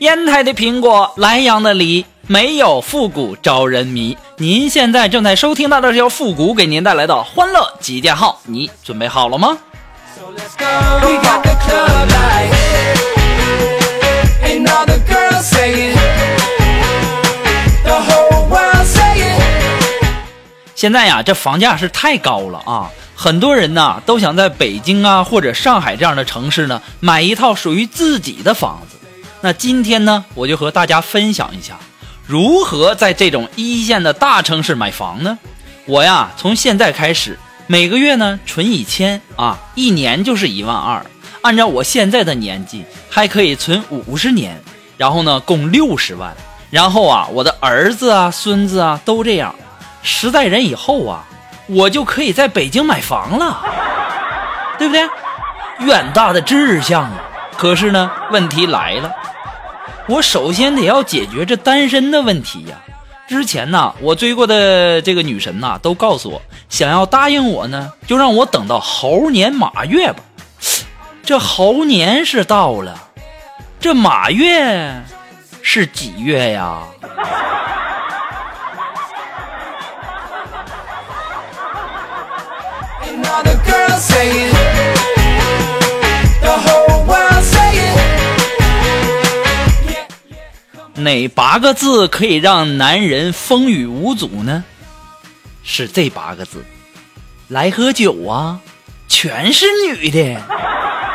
烟台的苹果，莱阳的梨，没有复古招人迷。您现在正在收听到的是由复古给您带来的欢乐集结号，你准备好了吗？So let's go. We got the club light. And all the girls say it. The whole world say it. 现在呀，这房价是太高了啊！很多人呐都想在北京啊或者上海这样的城市呢买一套属于自己的房子。那今天呢，我就和大家分享一下如何在这种一线的大城市买房呢？我呀，从现在开始，每个月呢存一千啊，一年就是一万二。按照我现在的年纪，还可以存五十年，然后呢共六十万。然后啊，我的儿子啊、孙子啊都这样。十代人以后啊，我就可以在北京买房了，对不对？远大的志向啊！可是呢，问题来了，我首先得要解决这单身的问题呀。之前呢，我追过的这个女神呐，都告诉我，想要答应我呢，就让我等到猴年马月吧。这猴年是到了，这马月是几月呀？哪八个字可以让男人风雨无阻呢？是这八个字，来喝酒啊，全是女的。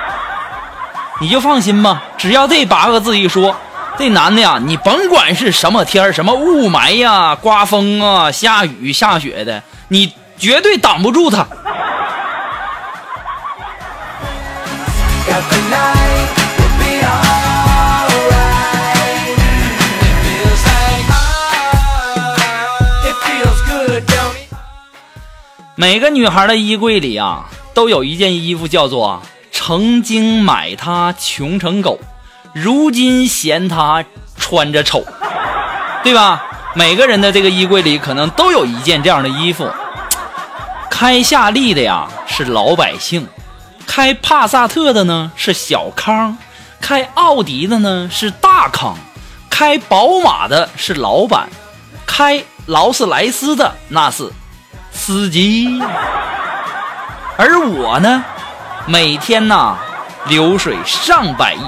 你就放心吧，只要这八个字一说，这男的呀，你甭管是什么天儿什么雾霾呀、刮风啊、下雨下雪的，你绝对挡不住他。每个女孩的衣柜里啊，都有一件衣服叫做“曾经买它穷成狗，如今嫌它穿着丑”，对吧？每个人的这个衣柜里可能都有一件这样的衣服。开夏利的呀是老百姓，开帕萨特的呢是小康，开奥迪的呢是大康，开宝马的是老板，开劳斯莱斯的那是司机。而我呢，每天呐流水上百亿，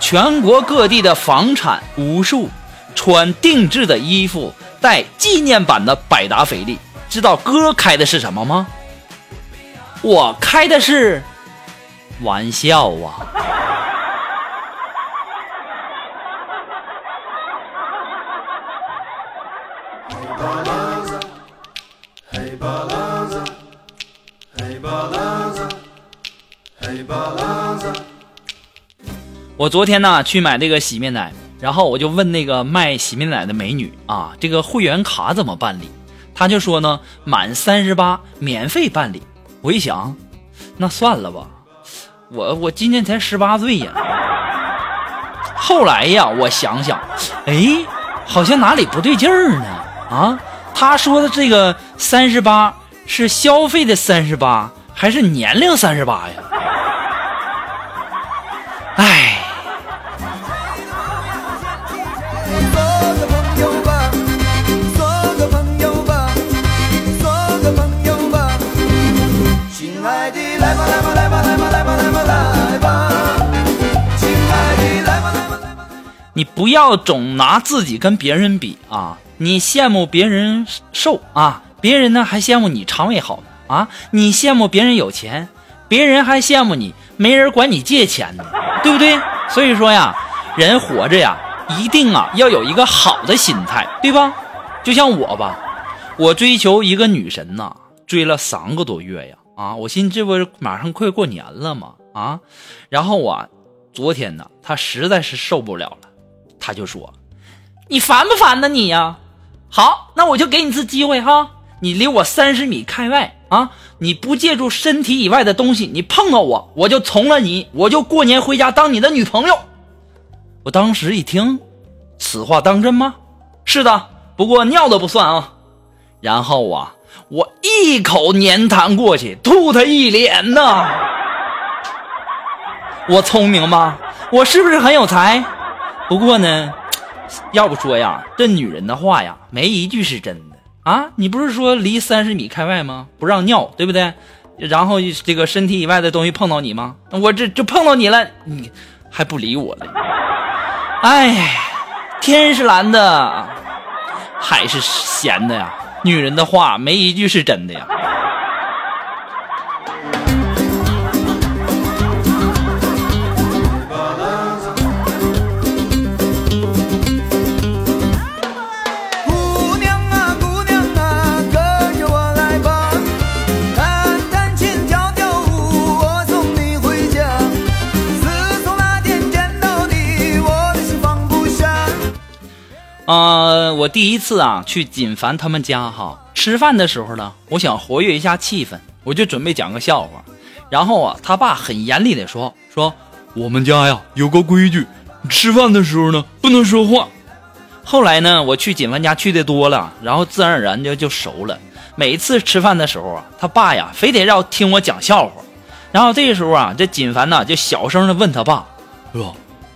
全国各地的房产无数，穿定制的衣服，带纪念版的百达翡丽。知道哥开的是什么吗？我开的是玩笑啊！我昨天呢去买这个洗面奶，然后我就问那个卖洗面奶的美女啊，这个会员卡怎么办理？她就说呢，满三十八免费办理。我一想，那算了吧，我我今年才十八岁呀。后来呀，我想想，哎，好像哪里不对劲儿呢？啊，他说的这个三十八是消费的三十八，还是年龄三十八呀？唉。来吧来吧来吧来吧来吧来吧来吧你不要总拿自己跟别人比啊！你羡慕别人瘦啊，别人呢还羡慕你肠胃好呢啊！你羡慕别人有钱，别人还羡慕你没人管你借钱呢，对不对？所以说呀，人活着呀，一定啊要有一个好的心态，对吧？就像我吧，我追求一个女神呐，追了三个多月呀，啊，我寻思这不是马上快过年了吗？啊，然后啊，昨天呢，他实在是受不了了。他就说：“你烦不烦呢你呀？好，那我就给你次机会哈，你离我三十米开外啊，你不借助身体以外的东西，你碰到我，我就从了你，我就过年回家当你的女朋友。”我当时一听，此话当真吗？是的，不过尿的不算啊。然后啊，我一口粘痰过去，吐他一脸呐。我聪明吗？我是不是很有才？不过呢，要不说呀，这女人的话呀，没一句是真的啊。你不是说离三十米开外吗？不让尿，对不对？然后这个身体以外的东西碰到你吗？我这就碰到你了，你还不理我了？哎，天是蓝的，海是咸的呀。女人的话没一句是真的呀。呃，我第一次啊去锦凡他们家哈吃饭的时候呢，我想活跃一下气氛，我就准备讲个笑话。然后啊，他爸很严厉的说说我们家呀有个规矩，吃饭的时候呢不能说话。后来呢，我去锦凡家去的多了，然后自然而然就就熟了。每次吃饭的时候啊，他爸呀非得要听我讲笑话。然后这个时候啊，这锦凡呢就小声的问他爸爸，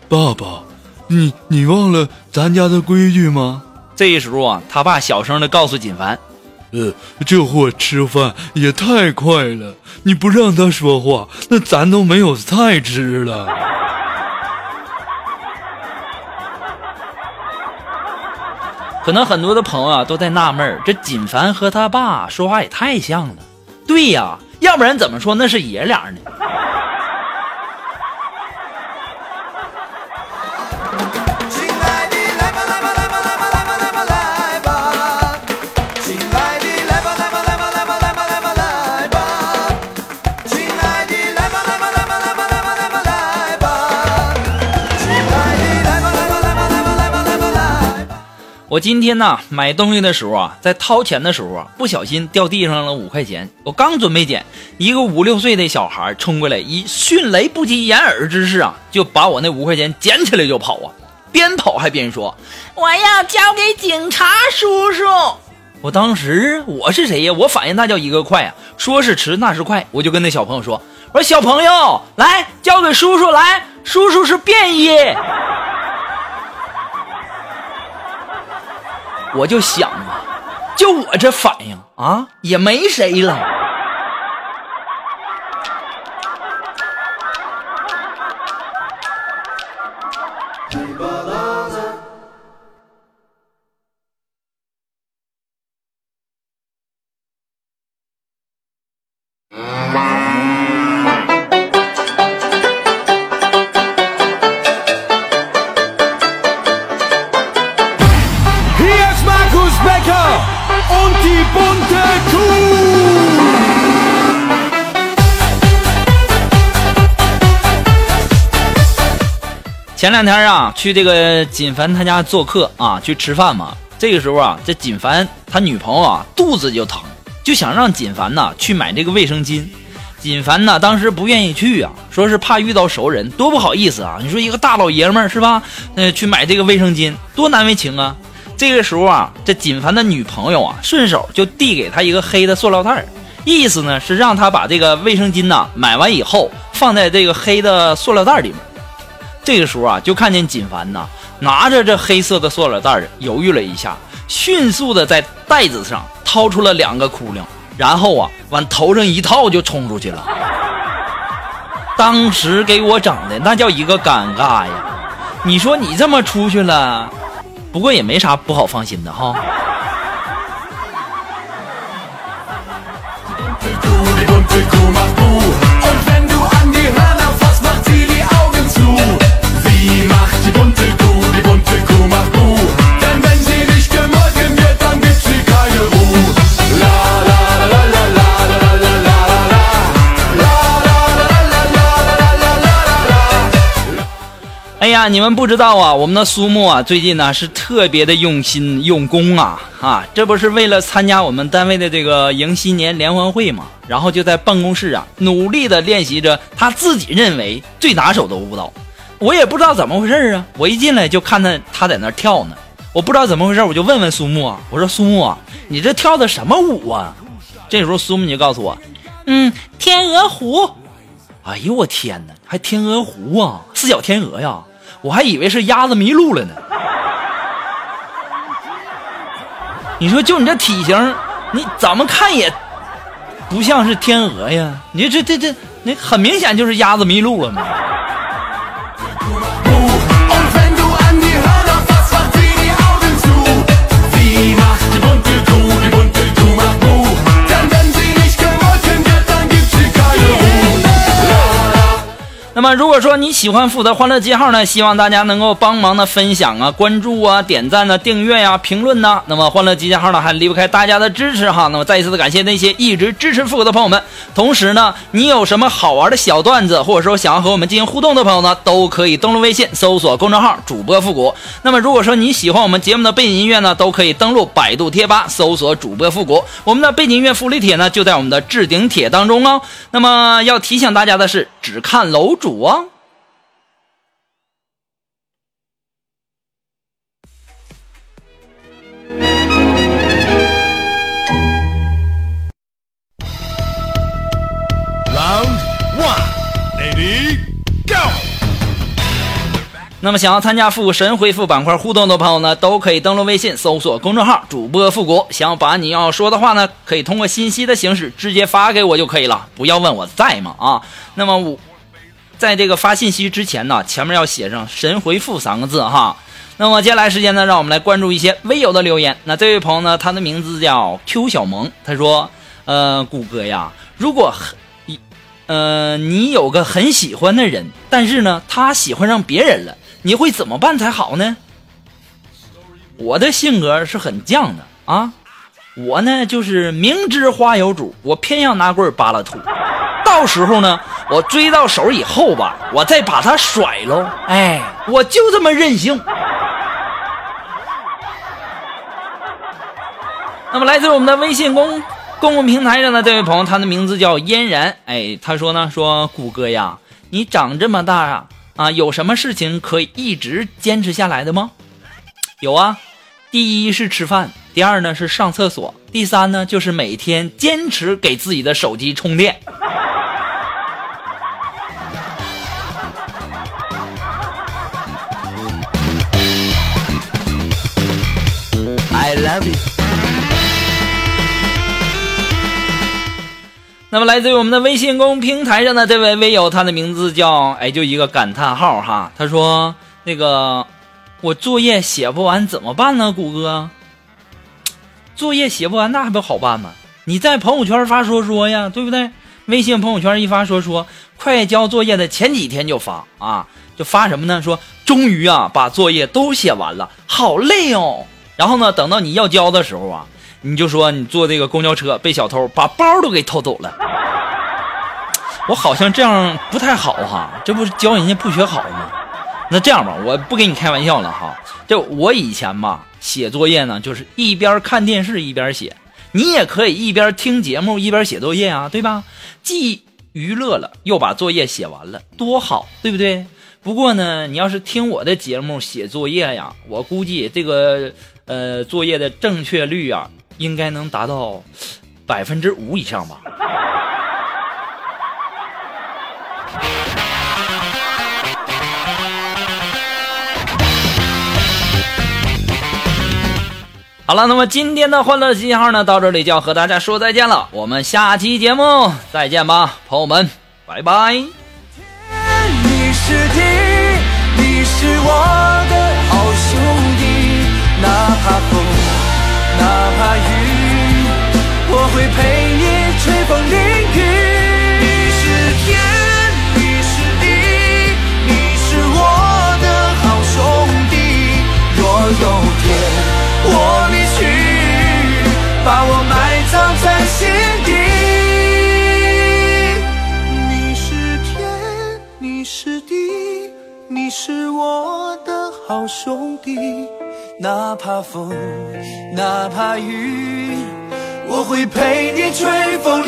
爸爸，你你忘了咱家的规矩吗？这个时候啊，他爸小声的告诉锦凡呃，这货吃饭也太快了，你不让他说话，那咱都没有菜吃了。可能很多的朋友啊都在纳闷儿，这锦凡和他爸说话也太像了。对呀，要不然怎么说那是爷俩呢？我今天呢买东西的时候啊，在掏钱的时候啊，不小心掉地上了五块钱。我刚准备捡，一个五六岁的小孩冲过来，以迅雷不及掩耳之势啊，就把我那五块钱捡起来就跑啊，边跑还边说：“我要交给警察叔叔。”我当时我是谁呀？我反应那叫一个快啊！说是迟那是快，我就跟那小朋友说：“我说小朋友，来交给叔叔，来，叔叔是便衣。”我就想啊，就我这反应啊，也没谁了。前两天啊，去这个锦凡他家做客啊，去吃饭嘛。这个时候啊，这锦凡他女朋友啊肚子就疼，就想让锦凡呐去买这个卫生巾。锦凡呢当时不愿意去啊，说是怕遇到熟人，多不好意思啊。你说一个大老爷们儿是吧？呃，去买这个卫生巾，多难为情啊。这个时候啊，这锦凡的女朋友啊，顺手就递给他一个黑的塑料袋儿，意思呢是让他把这个卫生巾呐买完以后放在这个黑的塑料袋里面。这个时候啊，就看见锦凡呐拿着这黑色的塑料袋儿，犹豫了一下，迅速的在袋子上掏出了两个窟窿，然后啊往头上一套就冲出去了。当时给我整的那叫一个尴尬呀！你说你这么出去了，不过也没啥不好放心的哈。你们不知道啊，我们的苏木啊，最近呢是特别的用心用功啊啊！这不是为了参加我们单位的这个迎新年联欢会嘛，然后就在办公室啊努力的练习着他自己认为最拿手的舞蹈。我也不知道怎么回事啊，我一进来就看他他在那儿跳呢，我不知道怎么回事，我就问问苏木啊，我说苏木啊，你这跳的什么舞啊？这时候苏木就告诉我，嗯，天鹅湖。哎呦我天哪，还天鹅湖啊，四脚天鹅呀！我还以为是鸭子迷路了呢。你说就你这体型，你怎么看也不像是天鹅呀？你这这这，那很明显就是鸭子迷路了嘛。如果说你喜欢负责欢乐记号呢，希望大家能够帮忙的分享啊、关注啊、点赞呢、订阅呀、评论呐。那么，欢乐集结号呢还离不开大家的支持哈。那么，再一次的感谢那些一直支持复古的朋友们。同时呢，你有什么好玩的小段子，或者说想要和我们进行互动的朋友呢，都可以登录微信搜索公众号主播复古。那么，如果说你喜欢我们节目的背景音乐呢，都可以登录百度贴吧搜索主播复古。我们的背景音乐福利帖呢，就在我们的置顶帖当中哦。那么要提醒大家的是，只看楼主哦。Round one, ready, go！那么想要参加复古神回复板块互动的朋友呢，都可以登录微信搜索公众号主播复古。想要把你要说的话呢，可以通过信息的形式直接发给我就可以了，不要问我在吗啊？那么我在这个发信息之前呢，前面要写上“神回复”三个字哈。那么接下来时间呢，让我们来关注一些微友的留言。那这位朋友呢，他的名字叫 Q 小萌，他说：“呃，谷歌呀，如果很一呃你有个很喜欢的人，但是呢，他喜欢上别人了，你会怎么办才好呢？”我的性格是很犟的啊，我呢就是明知花有主，我偏要拿棍扒拉土。到时候呢，我追到手以后吧，我再把他甩喽。哎，我就这么任性。那么来自我们的微信公公共平台上的这位朋友，他的名字叫嫣然。哎，他说呢，说谷歌呀，你长这么大啊，啊，有什么事情可以一直坚持下来的吗？有啊，第一是吃饭，第二呢是上厕所，第三呢就是每天坚持给自己的手机充电。那么来自于我们的微信公平台上的这位微友，他的名字叫哎，就一个感叹号哈。他说：“那个我作业写不完怎么办呢？谷歌，作业写不完那还不好办吗？你在朋友圈发说说呀，对不对？微信朋友圈一发说说，快交作业的前几天就发啊，就发什么呢？说终于啊把作业都写完了，好累哦。然后呢，等到你要交的时候啊，你就说你坐这个公交车被小偷把包都给偷走了。我好像这样不太好哈，这不是教人家不学好吗？那这样吧，我不跟你开玩笑了哈。就我以前吧，写作业呢，就是一边看电视一边写。你也可以一边听节目一边写作业啊，对吧？既娱乐了，又把作业写完了，多好，对不对？不过呢，你要是听我的节目写作业呀，我估计这个呃作业的正确率啊，应该能达到百分之五以上吧。好了，那么今天的欢乐信号呢，到这里就要和大家说再见了。我们下期节目再见吧，朋友们，拜拜。你是地，你是我的好兄弟，哪怕风，哪怕雨，我会陪你哪怕风哪怕雨我会陪你吹风